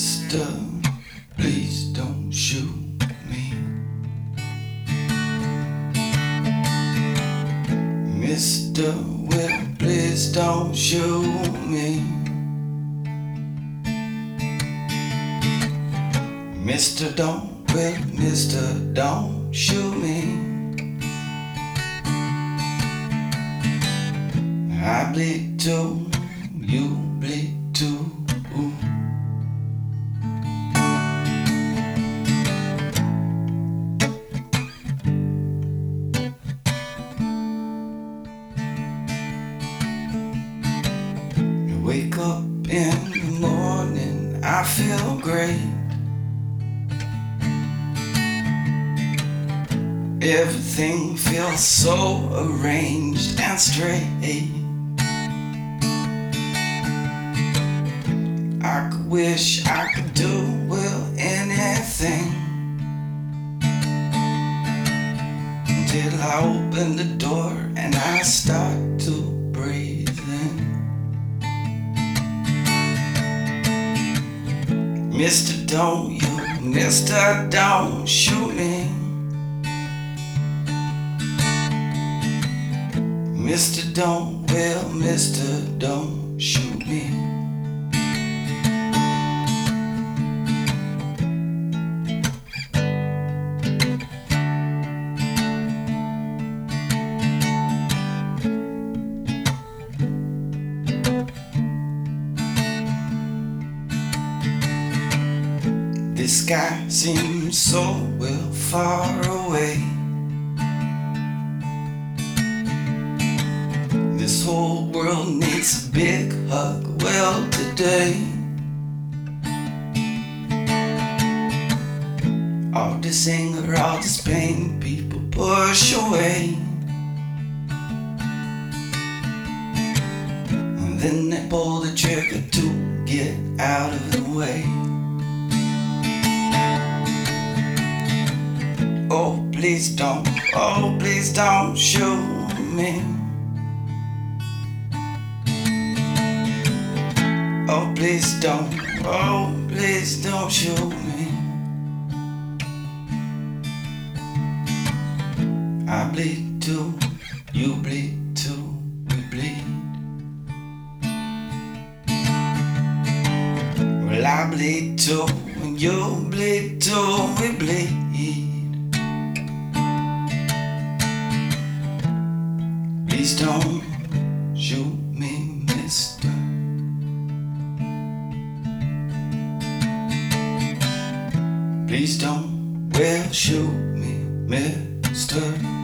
sister, please don't shoot. me, Mr. Well, please don't shoot me. Mr. Don't, well, Mr. Don't shoot me. I bleed too, you bleed. Up in the morning, I feel great. Everything feels so arranged and straight. I could wish I could do well anything until I open the door and I start to breathe in. Mister, don't you, Mister, don't shoot me. Mister, don't, well, Mister, don't shoot me. Sky seems so well far away. This whole world needs a big hug, well, today. All this anger, all this pain, people push away. And then they pull the trigger to get out of the way. Oh, please don't, oh, please don't shoot me. Oh, please don't, oh, please don't shoot me. I bleed too, you bleed too, we bleed. Well, I bleed too, you bleed too, we bleed. Please don't shoot me, mister. Please don't, well, shoot me, mister.